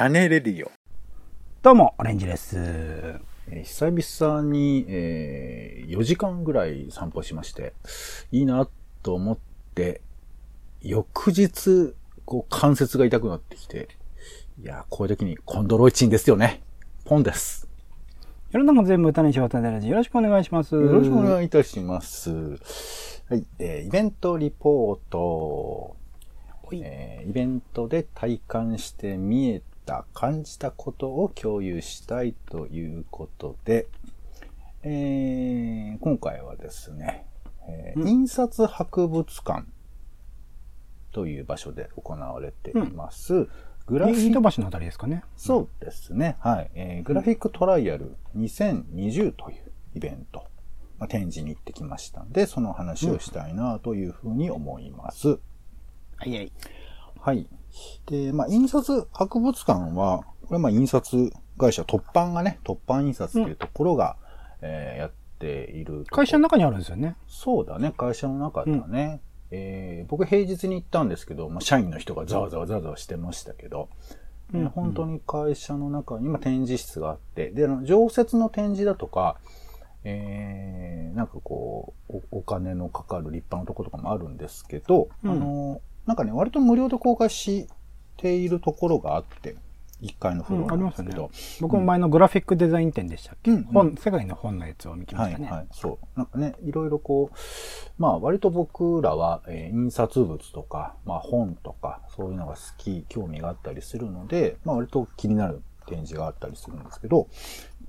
種レディオ。どうも、オレンジです。えー久々に、えー4時間ぐらい散歩しまして、いいなと思って、翌日、こう関節が痛くなってきて、いやー、こういう時にコンドロイチンですよね。ポンです。世の中全部種にしよう種ラジよろしくお願いします。よろしくお願いいいたします。はい、えーイベントリポート。えーイベントで体感して見えた、感じたことを共有したいということで、えー今回はですね、えーうん印刷博物館という場所で行われています、グラフィックのあたりですかね。そうですね。はい。えーグラフィックトライアル2020というイベント、まあ、展示に行ってきましたんで、その話をしたいなというふうに思います。はいはい。はい。で、まあ、印刷博物館は、これまあ、印刷会社、突版がね、突版印刷っていうところが、えーやっている会社の中にあるんですよね。そうだね、会社の中だね。えー僕平日に行ったんですけど、まあ、社員の人がざわざわざわざわしてましたけど、えーうん本当に会社の中に、まあ、展示室があって、で、あの常設の展示だとか、えーなんかこうお、お金のかかる立派なところとかもあるんですけど、うんあの、なんかね、割と無料で公開しているところがあって、1階のフロアなんですけど、僕も前のグラフィックデザイン展でしたっけ、うん。本、世界の本のやつを見てましたね。はいはい、そう。なんかね、いろいろこう、まあ割と僕らは、えー印刷物とか、まあ本とか、そういうのが好き、興味があったりするので、まあ割と気になる展示があったりするんですけど、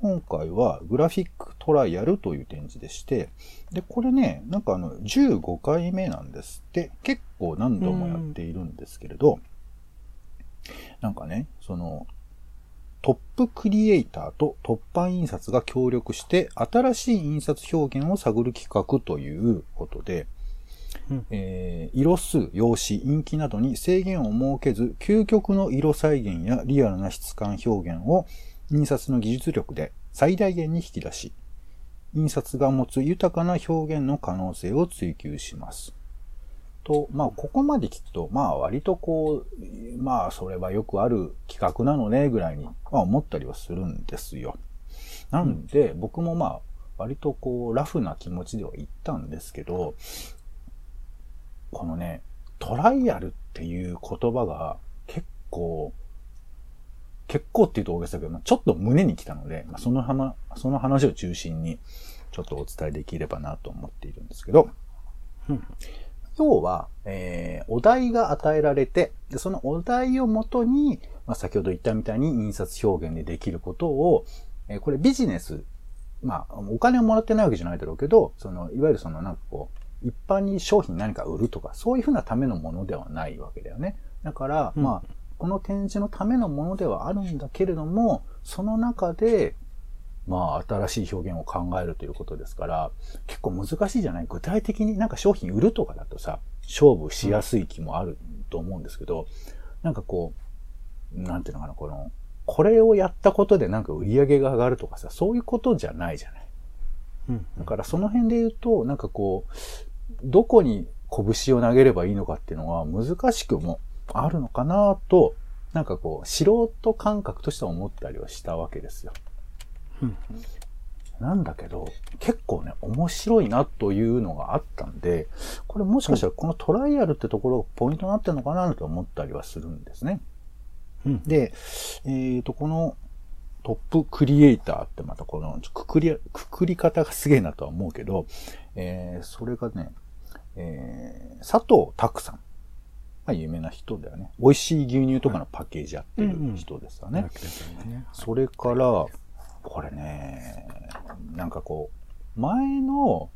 今回はグラフィックトライアルという展示でして、で、これね、なんかあの、15回目なんですって、結構何度もやっているんですけれど、なんかね、その、トップクリエイターと突版印刷が協力して新しい印刷表現を探る企画ということで、うん。えー色数、用紙、陰気などに制限を設けず、究極の色再現やリアルな質感表現を印刷の技術力で最大限に引き出し、印刷が持つ豊かな表現の可能性を追求します。と、まあ、ここまで聞くと、まあ、割とこう、まあ、それはよくある企画なのね、ぐらいに、まあ、思ったりはするんですよ。なんで、僕もまあ、割とこう、ラフな気持ちでは言ったんですけど、このね、トライアルっていう言葉が結構、結構って言うと大げさだけど、まあちょっと胸に来たので、まあ、その話、その話を中心に、ちょっとお伝えできればなと思っているんですけど、うん。要は、えーお題が与えられて、でそのお題をもとに、まあ、先ほど言ったみたいに印刷表現でできることを、えーこれビジネス、まあ、お金をもらってないわけじゃないだろうけど、その、いわゆるそのなんかこう、一般に商品何か売るとか、そういうふうなためのものではないわけだよね。だから、うん。まあ、この展示のためのものではあるんだけれども、その中で、まあ、新しい表現を考えるということですから、結構難しいじゃない？具体的になんか商品売るとかだとさ、勝負しやすい気もあると思うんですけど、なんかこう、なんていうのかな、この、これをやったことでなんか売り上げが上がるとかさ、そういうことじゃないじゃない？うんだからその辺で言うと、なんかこう、どこに拳を投げればいいのかっていうのは難しくもあるのかなと、なんかこう、素人感覚としては思ったりはしたわけですよ。うんなんだけど、結構ね、面白いなというのがあったんで、これもしかしたらこのトライアルってところがポイントになってるのかなと思ったりはするんですね。うんで、えっ、と、このトップクリエイターってまたこのくくり、くくり方がすげえなとは思うけど、えーそれがね、えー佐藤拓さん。まあ、有名な人だよね。美味しい牛乳とかのパッケージやってる人ですよね。ね。それから、これね、なんかこう、前の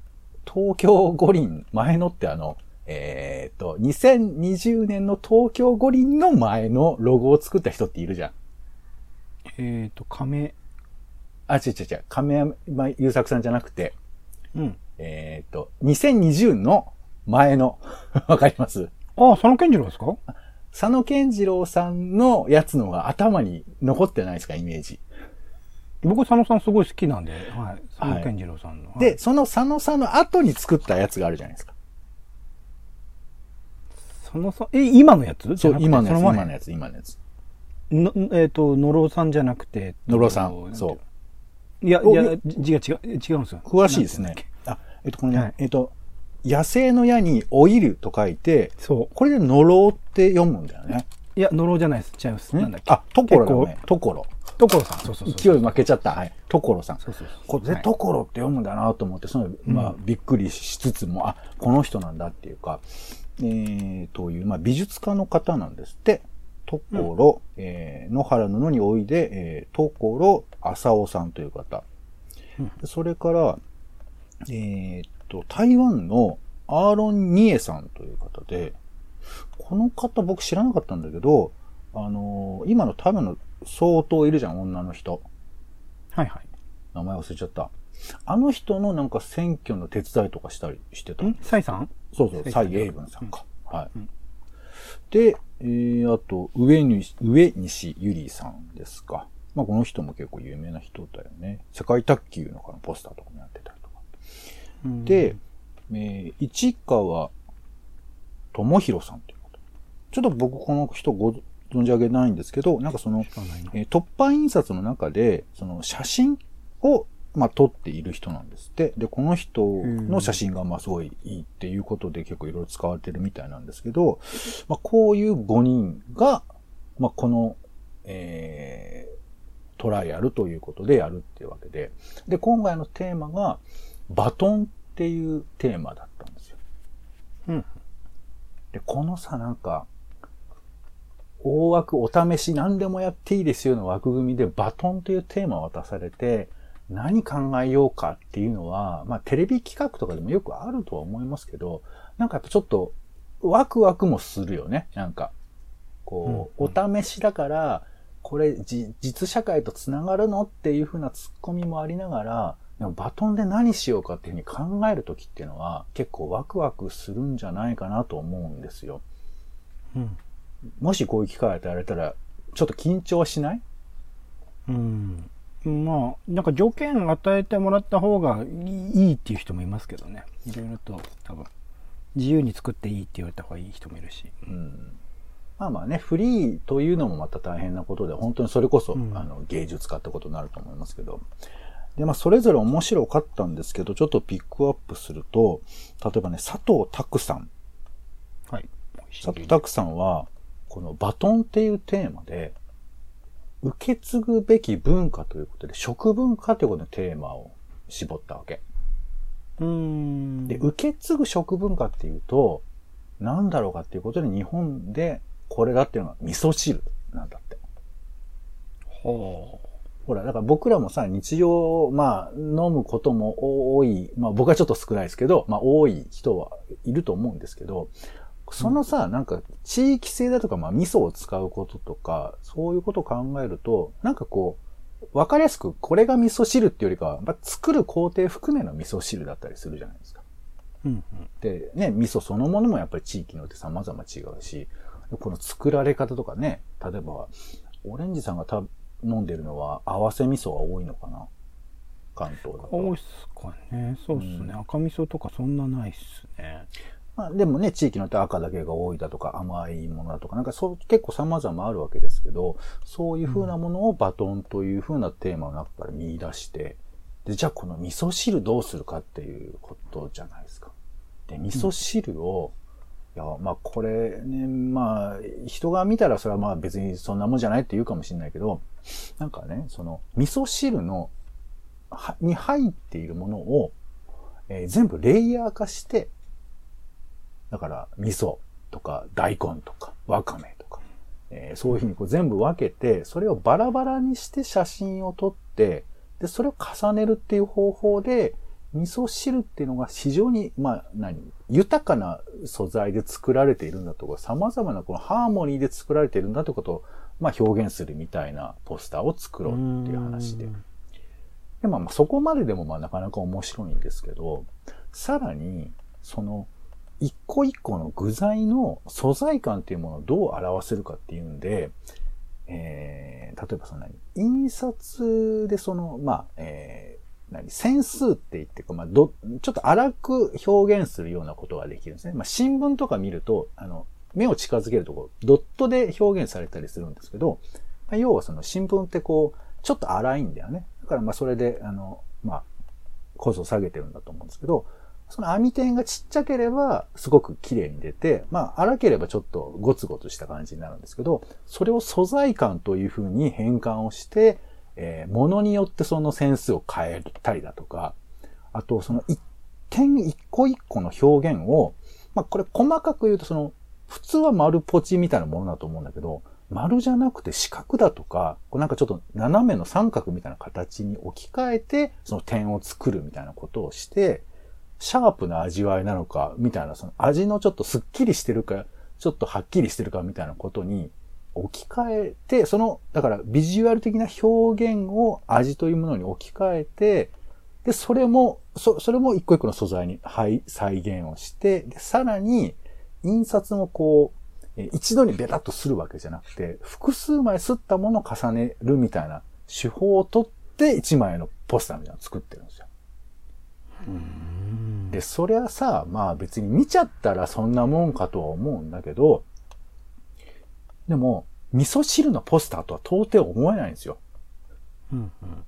東京五輪、前のってあの、えっ、と、2020年の東京五輪の前のロゴを作った人っているじゃん。えっ、と、亀、あ、違う違う違う、亀山優作さんじゃなくて、うん。えっ、と、2020の前の、わかります？ああ、佐野健次郎ですか？佐野健次郎さんのやつのが頭に残ってないですか、イメージ。僕、佐野さんすごい好きなんで、はい。佐野健次郎さんの。はいで、その佐野さんの後に作ったやつがあるじゃないですか。佐野さん、え、今のやつ？そう、今のやつ、今のやつ、今のやつ。のえっ、と、野呂さんじゃなくて。野呂さん。そう。いや、いや、違う、違う、違うんですよ。詳しいですね。あ、えっと、これね、はい、えっと、野生の矢にオイルと書いて、そう。これでノロって読むんだよね。いや、ノロじゃないです。違います。なんだっけ？あ、トコロだね。トコロ。トコロさん。そうそう勢い負けちゃった。はい。トコロさん。そうそうこれでトコロって読むんだなと思って、その、まあ、びっくりしつつも、あ、この人なんだっていうか、えー、という、まあ、美術家の方なんですって。ところ、うん、えー、野原布においで、えー、ところ、浅尾さんという方。うん、それから、えー、っと、台湾のアーロン・ニエさんという方で、この方僕知らなかったんだけど、あのー、今の多分の相当いるじゃん、女の人。はいはい。名前忘れちゃった。あの人のなんか選挙の手伝いとかしたりしてた。ん？サイさん？そうそう、蔡英文さんか。うん、はい。うん、で、えー、あと、上西、上西ゆりさんですか。まあ、この人も結構有名な人だよね。世界卓球のポスターとかもやってた。で、えー、市川智弘さんっていうこと。ちょっと僕この人ご存じ上げないんですけど、なんかその、えー、突版印刷の中で、その写真を、まあ、撮っている人なんですって。で、この人の写真が、まあ、すごいいいっていうことで結構いろいろ使われてるみたいなんですけど、まあ、こういう5人が、まあ、この、えー、トライアルということでやるっていうわけで。で、今回のテーマが、バトンっていうテーマだったんですよ。うん。で、このさ、なんか、大枠お試し何でもやっていいですよの枠組みでバトンというテーマを渡されて、何考えようかっていうのは、まあテレビ企画とかでもよくあるとは思いますけど、なんかやっぱちょっとワクワクもするよね。なんか、こう、うんうん、お試しだから、これ実社会と繋がるの？っていうふうなツッコミもありながら、でもバトンで何しようかっていうふうに考えるときっていうのは結構ワクワクするんじゃないかなと思うんですよ。うん。もしこういう機会与えられたら、ちょっと緊張はしない？うん。まあ、なんか条件与えてもらった方がいいっていう人もいますけどね。いろいろと多分、自由に作っていいって言われた方がいい人もいるし。うん。まあまあね、フリーというのもまた大変なことで、本当にそれこそ、うん、あの芸術家ってことになると思いますけど、で、まあ、それぞれ面白かったんですけど、ちょっとピックアップすると、例えばね、佐藤拓さん。はい。佐藤拓さんは、このバトンっていうテーマで、受け継ぐべき文化ということで、食文化ということでテーマを絞ったわけ。うんで、受け継ぐ食文化っていうと、なんだろうかっていうことで日本でこれだっていうのは味噌汁なんだって。ほう。ほら、だから僕らもさ、日常、まあ、飲むことも多い、まあ僕はちょっと少ないですけど、まあ多い人はいると思うんですけど、そのさ、なんか地域性だとか、まあ味噌を使うこととか、そういうことを考えると、なんかこう、わかりやすく、これが味噌汁っていうよりかは、まあ、作る工程含めの味噌汁だったりするじゃないですか。うんうん、で、ね、味噌そのものもやっぱり地域によって様々違うし、この作られ方とかね、例えば、オレンジさんが飲んでるのは合わせ味噌が多いのかな？関東だと。多いっすかね。そうっすね、うん、赤味噌とかそんなないっすね。まあでもね、地域によって赤だけが多いだとか甘いものだとか、なんかそう結構様々あるわけですけど、そういう風なものをバトンという風なテーマの中から見出して、で、じゃあこの味噌汁どうするかっていうことじゃないですか。で、味噌汁を、うんいや、まあこれね、まあ人が見たらそれはまあ別にそんなもんじゃないって言うかもしれないけど、なんかね、その味噌汁の、に入っているものを、えー、全部レイヤー化して、だから味噌とか大根とかわかめとか、えー、そういうふうにこう全部分けて、それをバラバラにして写真を撮って、で、それを重ねるっていう方法で、味噌汁っていうのが非常に、まあ何、豊かな素材で作られているんだとか、様々なこのハーモニーで作られているんだということを、まあ表現するみたいなポスターを作ろうっていう話で。でまあ、そこまででもまあなかなか面白いんですけど、さらに、その、一個一個の具材の素材感っていうものをどう表せるかっていうんで、えー、例えばその何？印刷でその、まあ、え何線数って言ってまあ、ど、ちょっと荒く表現するようなことができるんですね。まあ、新聞とか見ると、あの、目を近づけるところドットで表現されたりするんですけど、まあ、要はその新聞ってこう、ちょっと荒いんだよね。だからまあそれで、あの、まあ、コスト下げてるんだと思うんですけど、その網点がちっちゃければ、すごく綺麗に出て、まあ、荒ければちょっとゴツゴツした感じになるんですけど、それを素材感という風に変換をして、えー、ものによってそのセンスを変えたりだとか、あと、その一点一個一個の表現を、まあ、これ細かく言うとその、普通は丸ポチみたいなものだと思うんだけど、丸じゃなくて四角だとか、こうなんかちょっと斜めの三角みたいな形に置き換えて、その点を作るみたいなことをして、シャープな味わいなのか、みたいな、その味のちょっとスッキリしてるか、ちょっとはっきりしてるかみたいなことに置き換えて、その、だからビジュアル的な表現を味というものに置き換えて、で、それも、そ、それも一個一個の素材に、はい、再現をして、で、さらに、印刷もこう、一度にベタッとするわけじゃなくて、複数枚吸ったものを重ねるみたいな手法をとって一枚のポスターみたいなのを作ってるんですよ。で、そりゃさ、まあ別に見ちゃったらそんなもんかとは思うんだけど、でも、味噌汁のポスターとは到底思えないんですよ。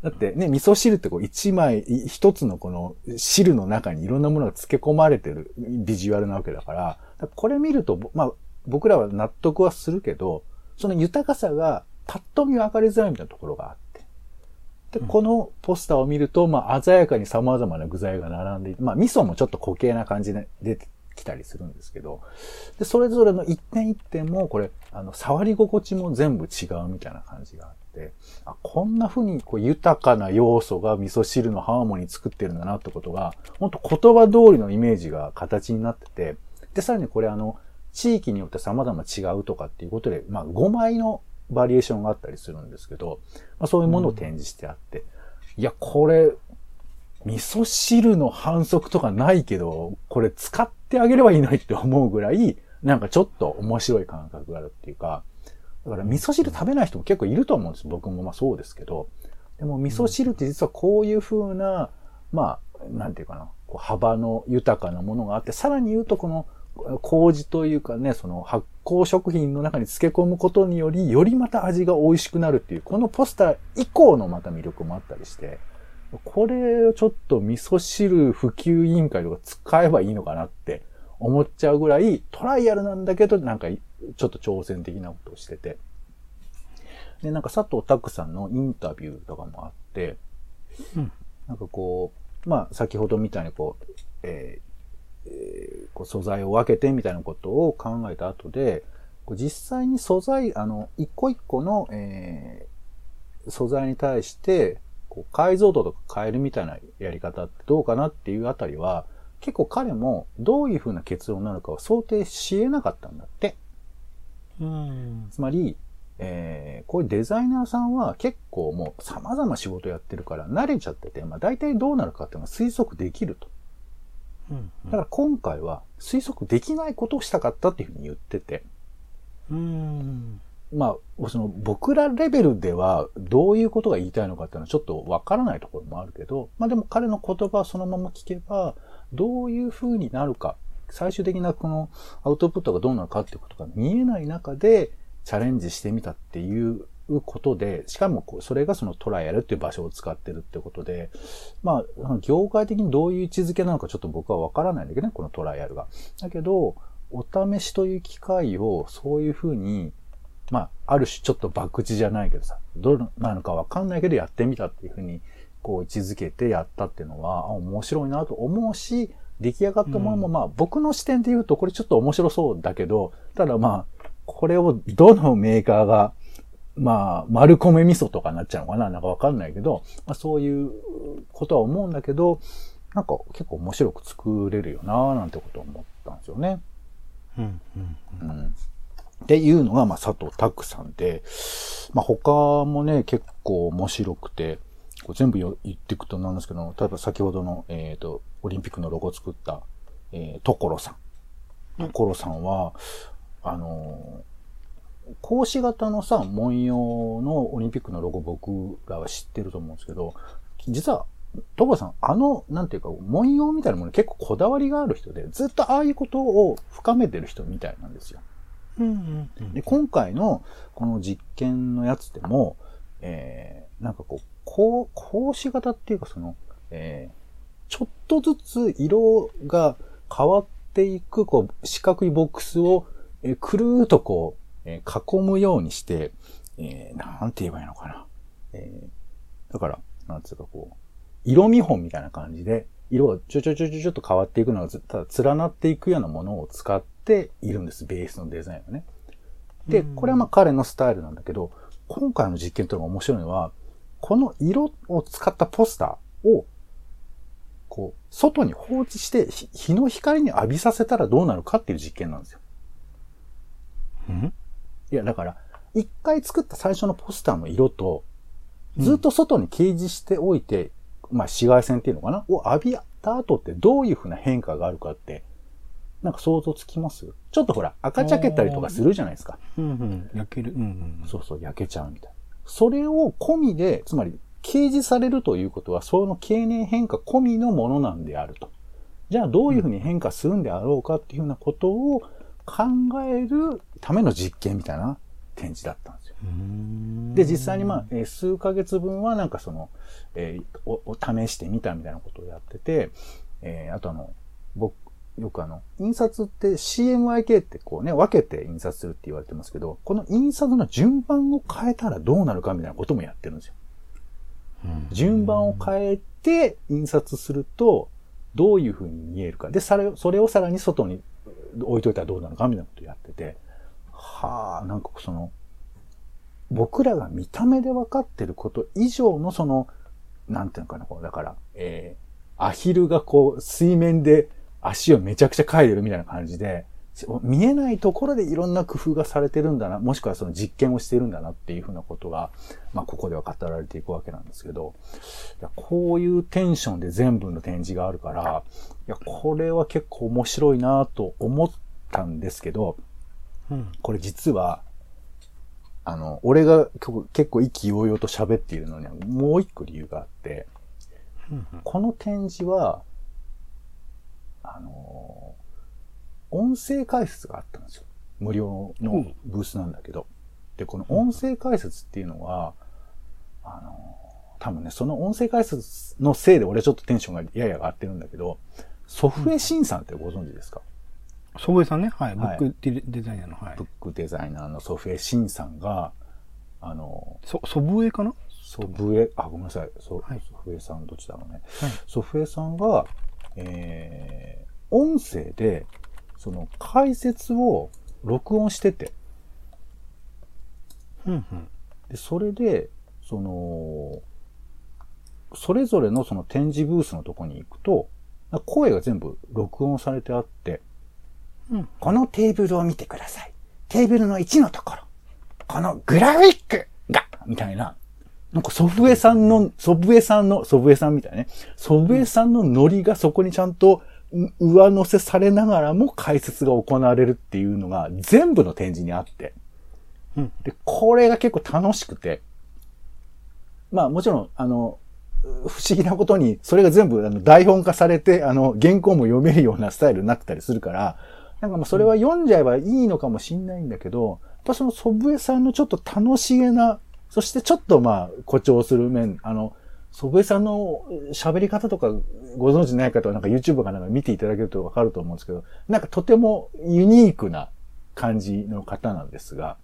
だってね、味噌汁ってこう一枚、一つのこの汁の中にいろんなものが漬け込まれてるビジュアルなわけだから、からこれ見ると、まあ僕らは納得はするけど、その豊かさがパッと見分かりづらいみたいなところがあって。で、このポスターを見ると、まあ鮮やかに様々な具材が並んでいて、まあ味噌もちょっと固形な感じで出てきたりするんですけど、で、それぞれの一点一点もこれ、あの、触り心地も全部違うみたいな感じがあって、あこんな風にこう豊かな要素が味噌汁のハーモニー作ってるんだなってことが、本当言葉通りのイメージが形になってて、で、さらにこれあの、地域によって様々違うとかっていうことで、まあ5枚のバリエーションがあったりするんですけど、まあそういうものを展示してあって、うん、いや、これ、味噌汁の反則とかないけど、これ使っってあげればいいのにって思うぐらい、なんかちょっと面白い感覚があるっていうか、だから味噌汁食べない人も結構いると思うんです。僕もまあそうですけど。でも味噌汁って実はこういう風な、まあ、なんていうかな、こう幅の豊かなものがあって、さらに言うとこの麹というかね、その発酵食品の中に漬け込むことにより、よりまた味が美味しくなるっていう、このポスター以降のまた魅力もあったりして、これをちょっと味噌汁普及委員会とか使えばいいのかなって思っちゃうぐらい、トライアルなんだけど、なんかちょっと挑戦的なことをしてて。で、なんか佐藤拓さんのインタビューとかもあって、うん、なんかこう、まあ先ほどみたいにこう、えーえー、こう素材を分けてみたいなことを考えた後で、実際に素材、あの、一個一個の、えー、素材に対して、こう解像度とか変えるみたいなやり方ってどうかなっていうあたりは、結構彼もどういう風な結論になるかを想定し得なかったんだって。うん、つまり、えー、こういうデザイナーさんは結構もう様々仕事やってるから慣れちゃってて、まあ大体どうなるかっていうのは推測できると。うんうん、だから今回は推測できないことをしたかったっていうふうに言ってて。うんまあ、その僕らレベルではどういうことが言いたいのかっていうのはちょっとわからないところもあるけど、まあでも彼の言葉をそのまま聞けば、どういう風になるか、最終的なこのアウトプットがどうなるかっていうことが見えない中でチャレンジしてみたっていうことで、しかもそれがそのトライアルっていう場所を使ってるってことで、まあ、業界的にどういう位置づけなのかちょっと僕はわからないんだけどね、このトライアルが。だけど、お試しという機会をそういうふうにまあ、ある種ちょっと博打じゃないけどさ、どうなのかわかんないけどやってみたっていうふうに、こう位置づけてやったっていうのは、面白いなと思うし、出来上がったものも、まあ、僕の視点で言うと、これちょっと面白そうだけど、ただまあ、これをどのメーカーが、まあ、丸米味噌とかになっちゃうのかななんかわかんないけど、まあそういうことは思うんだけど、なんか結構面白く作れるよななんてことを思ったんですよね。うん、うん、うん。っていうのが、まあ、佐藤拓さんで、まあ、他もね、結構面白くて、こう全部言っていくとなんですけど、例えば先ほどの、えっ、ー、と、オリンピックのロゴを作った、えー、所さん。所さんは、あのー、格子型のさ、文様のオリンピックのロゴ僕らは知ってると思うんですけど、実は、所さん、あの、なんていうか、文様みたいなものに結構こだわりがある人で、ずっとああいうことを深めてる人みたいなんですよ。うんうんで、今回のこの実験のやつでも、えー、なんかこう、こう、格子型っていうかその、えー、ちょっとずつ色が変わっていく、こう、四角いボックスを、えー、くるーっとこう、えー囲むようにして、えー、なんて言えばいいのかな。えー、だから、なんつうかこう、色見本みたいな感じで、色がちょちょちょちょちょっと変わっていくのがただ連なっていくようなものを使ってているんです、ベースのデザインはね。で、これはまあ彼のスタイルなんだけど、今回の実験というのが面白いのは、この色を使ったポスターを、こう、外に放置して、ひ日の光に浴びさせたらどうなるかっていう実験なんですよ。うん？いや、だから、一回作った最初のポスターの色と、ずっと外に掲示しておいて、まあ紫外線っていうのかな？を浴びた後ってどういう風な変化があるかって、なんか想像つきます？ちょっとほら、赤茶けたりとかするじゃないですか。うんうん。焼ける。うんうん。そうそう、焼けちゃうみたいな。それを込みで、つまり、掲示されるということは、その経年変化込みのものなんであると。じゃあ、どういうふうに変化するんであろうかっていうふうなことを考えるための実験みたいな展示だったんですよ。うんで、実際にまあ、えー数ヶ月分はなんかその、えーおお試してみたみたいなことをやってて、えーあとあの、僕、よくあの、印刷って CMYK ってこうね、分けて印刷するって言われてますけど、この印刷の順番を変えたらどうなるかみたいなこともやってるんですよ。うん順番を変えて印刷すると、どういう風に見えるか。で、それを、それをさらに外に置いといたらどうなるかみたいなことをやってて、はあ、なんかその、僕らが見た目で分かってること以上のその、なんていうのかな、こう、だから、えー、アヒルがこう、水面で足をめちゃくちゃ描いてるみたいな感じで、見えないところでいろんな工夫がされてるんだな、もしくはその実験をしてるんだなっていうふうなことが、まあ、ここでは語られていくわけなんですけど、いやこういうテンションで全部の展示があるから、いや、これは結構面白いなと思ったんですけど、うん。これ実は、あの、俺が結構結構意気揚々と喋っているのにはもう一個理由があって、うん。この展示は、あの、音声解説があったんですよ。無料のブースなんだけど。で、この音声解説っていうのは、あの、多分ね、その音声解説のせいで俺ちょっとテンションがやや上がってるんだけど、ソフエシンさんってご存知ですか、祖父江さんね？はい。ブはいックデデザイナーの。はいブッ。クデザイナーのソフエシンさんが、あの、そ、祖父江かな？ソフエ、あ、ごめんなさい。ソ,、はいソフエさんどっちだろうね。はい。ソフエさんが、えー、音声で、その解説を録音してて、うんうん。で、それで、その、それぞれのその展示ブースのとこに行くと、声が全部録音されてあって、うんこのテーブルを見てください。テーブルの1のところ。このグラフィックがみたいな。なんか祖父江さんの、祖父江さんの、祖父江さんみたいなね。祖父江さんのノリがそこにちゃんとう上乗せされながらも解説が行われるっていうのが全部の展示にあって。うんで、これが結構楽しくて。まあもちろん、あの、不思議なことに、それが全部あの台本化されて、あの、原稿も読めるようなスタイルになってたりするから、なんかまあそれは読んじゃえばいいのかもしんないんだけど、やっぱその祖父江さんのちょっと楽しげな、そしてちょっとまあ誇張する面、あの、祖父江さんの喋り方とかご存知ない方はなんか YouTube かなんか見ていただけるとわかると思うんですけど、なんかとてもユニークな感じの方なんですが、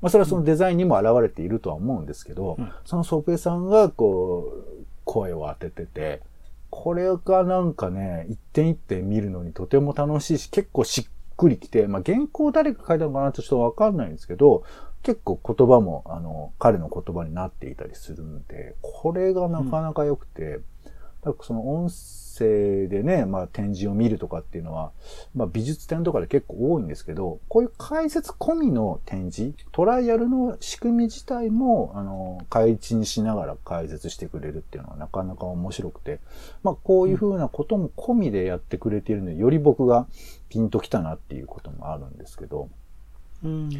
まあそれはそのデザインにも現れているとは思うんですけど、うん。その祖父江さんがこう、声を当ててて、これがなんかね、一点一点見るのにとても楽しいし、結構しっくりきて、まあ原稿誰が書いたのかなってちょっとわかんないんですけど、結構言葉も、あの、彼の言葉になっていたりするんで、これがなかなか良くて、だからその音声でね、まあ展示を見るとかっていうのは、まあ美術展とかで結構多いんですけど、こういう解説込みの展示、トライアルの仕組み自体も、あの、開示にしながら解説してくれるっていうのはなかなか面白くて、まあこういうふうなことも込みでやってくれているので、より僕がピンときたなっていうこともあるんですけど、うん。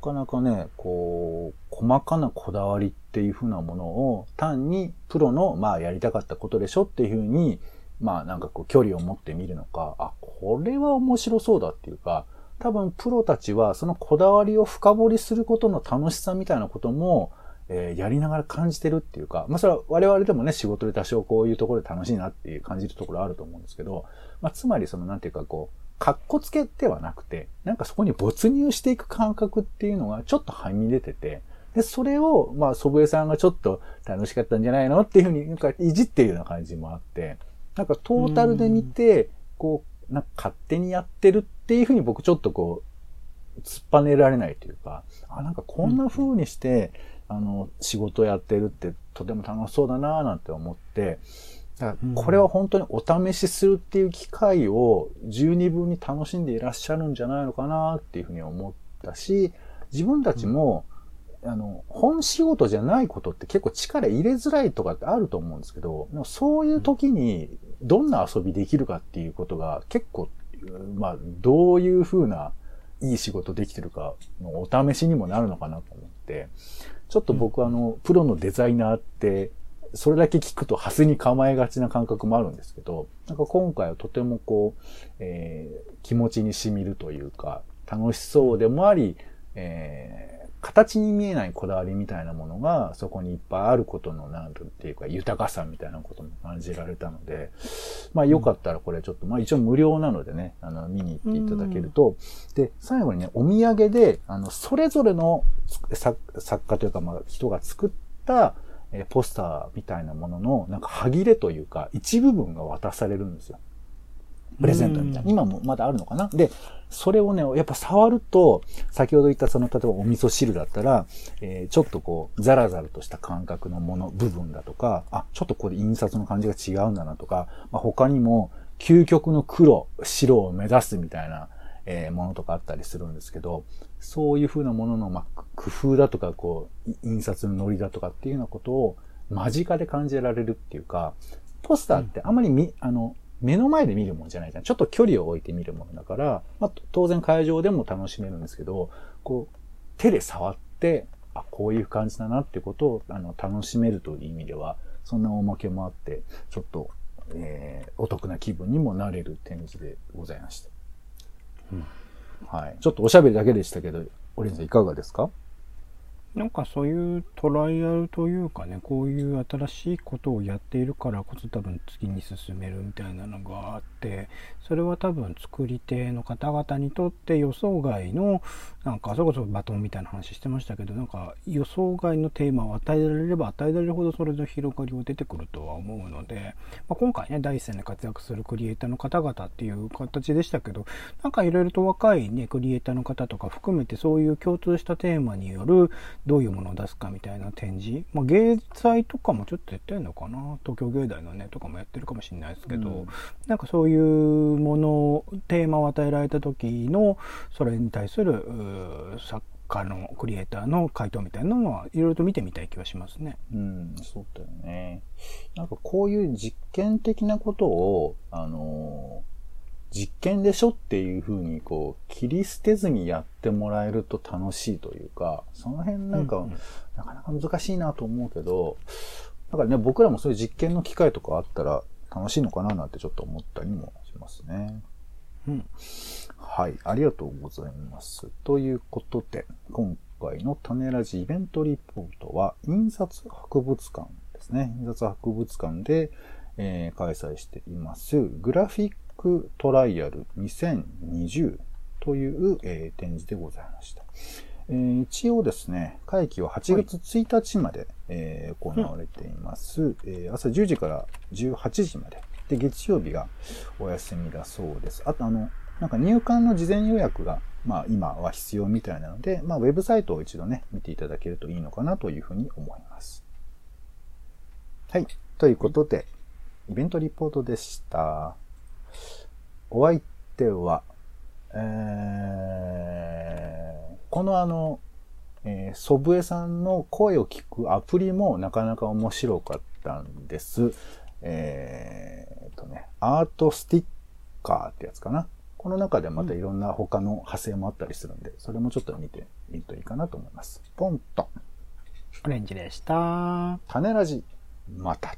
なかなかね、こう、細かなこだわりっていう風なものを単にプロの、まあやりたかったことでしょっていう風に、まあなんかこう距離を持ってみるのか、あ、これは面白そうだっていうか、多分プロたちはそのこだわりを深掘りすることの楽しさみたいなことも、えー、やりながら感じてるっていうか、まあそれは我々でもね、仕事で多少こういうところで楽しいなっていう感じるところあると思うんですけど、まあつまりそのなんていうかこう、格好つけではなくて、なんかそこに没入していく感覚っていうのがちょっとはみ出てて、で、それを、まあ、祖父江さんがちょっと楽しかったんじゃないのっていうふうに、なんかいじってるような感じもあって、なんかトータルで見て、こう、なんか勝手にやってるっていうふうに僕ちょっとこう、突っぱねられないというか、あ、なんかこんな風にして、うん、あの、仕事やってるってとても楽しそうだなぁなんて思って、これは本当にお試しするっていう機会を十二分に楽しんでいらっしゃるんじゃないのかなっていうふうに思ったし、自分たちも、あの、本仕事じゃないことって結構力入れづらいとかってあると思うんですけど、でもそういう時にどんな遊びできるかっていうことが結構、まあ、どういうふうないい仕事できてるかのお試しにもなるのかなと思って、ちょっと僕はあの、プロのデザイナーって、それだけ聞くとハスに構えがちな感覚もあるんですけど、なんか今回はとてもこう、えー、気持ちに染みるというか、楽しそうでもあり、えー形に見えないこだわりみたいなものがそこにいっぱいあることのなんていうか豊かさみたいなことも感じられたので、まあよかったらこれちょっと、まあ一応無料なのでね、あの見に行っていただけると、で、最後にね、お土産で、あの、それぞれの作家というか、まあ人が作ったポスターみたいなものの、なんか歯切れというか、一部分が渡されるんですよ。プレゼントみたいな。今もまだあるのかな？で、それをね、やっぱ触ると、先ほど言ったその、例えばお味噌汁だったら、えー、ちょっとこう、ザラザラとした感覚のもの、部分だとか、あ、ちょっとここで印刷の感じが違うんだなとか、まあ、他にも、究極の黒、白を目指すみたいな、えー、ものとかあったりするんですけど、そういう風なものの、まあ、工夫だとか、こう、印刷のノリだとかっていうようなことを間近で感じられるっていうか、ポスターってあまりみ、うん、あの、目の前で見るもんじゃないじゃん。ちょっと距離を置いて見るものだから、まあ、当然会場でも楽しめるんですけど、こう、手で触って、あ、こういう感じだなっていうことを、あの、楽しめるという意味では、そんなおまけもあって、ちょっと、えー、お得な気分にもなれる展示でございました。うん。はい。ちょっとおしゃべりだけでしたけど、オリンジいかがですか？なんかそういうトライアルというかね、こういう新しいことをやっているからこそ多分次に進めるみたいなのがあって、それは多分作り手の方々にとって予想外の、なんかそれこそバトンみたいな話してましたけど、なんか予想外のテーマを与えられれば与えられるほどそれの広がりを出てくるとは思うので、まあ、今回ね、第一線で活躍するクリエイターの方々っていう形でしたけど、なんかいろいろと若いね、クリエイターの方とか含めてそういう共通したテーマによるどういうものを出すかみたいな展示、まあ、芸祭とかもちょっとやってるのかな東京芸大のねとかもやってるかもしれないですけど、うん、なんかそういうものテーマを与えられた時のそれに対する作家のクリエイターの回答みたいなのはいろいろと見てみたい気はしますね。うん、そうだよね。なんかこういう実験的なことを、あの実験でしょっていうふうにこう切り捨てずにやってもらえると楽しいというか、その辺なんか、なかなか難しいなと思うけど、だからね、僕らもそういう実験の機会とかあったら楽しいのかななんてちょっと思ったりもしますね。うん。はい、ありがとうございます。ということで、今回の種ラジイベントリポートは、印刷博物館ですね。印刷博物館で、えー、開催しています、グラフィックトライアル2020という、えー、展示でございました。えー、一応ですね、会期は8月1日まで、はい、えー、行われています、うん、えー、朝10時から18時まで。で、月曜日がお休みだそうです。あと、あの、なんか入館の事前予約が、まあ今は必要みたいなので、まあウェブサイトを一度ね、見ていただけるといいのかなというふうに思います。はい。ということで、イベントリポートでした。お相手は、えー、このあの、えー、祖父江さんの声を聞くアプリもなかなか面白かったんです。えー、とね、アートスティッカーってやつかな。この中でまたいろんな他の派生もあったりするんで、それもちょっと見てみるといいかなと思います。ポンと。オレンジでした。種ラジ、また。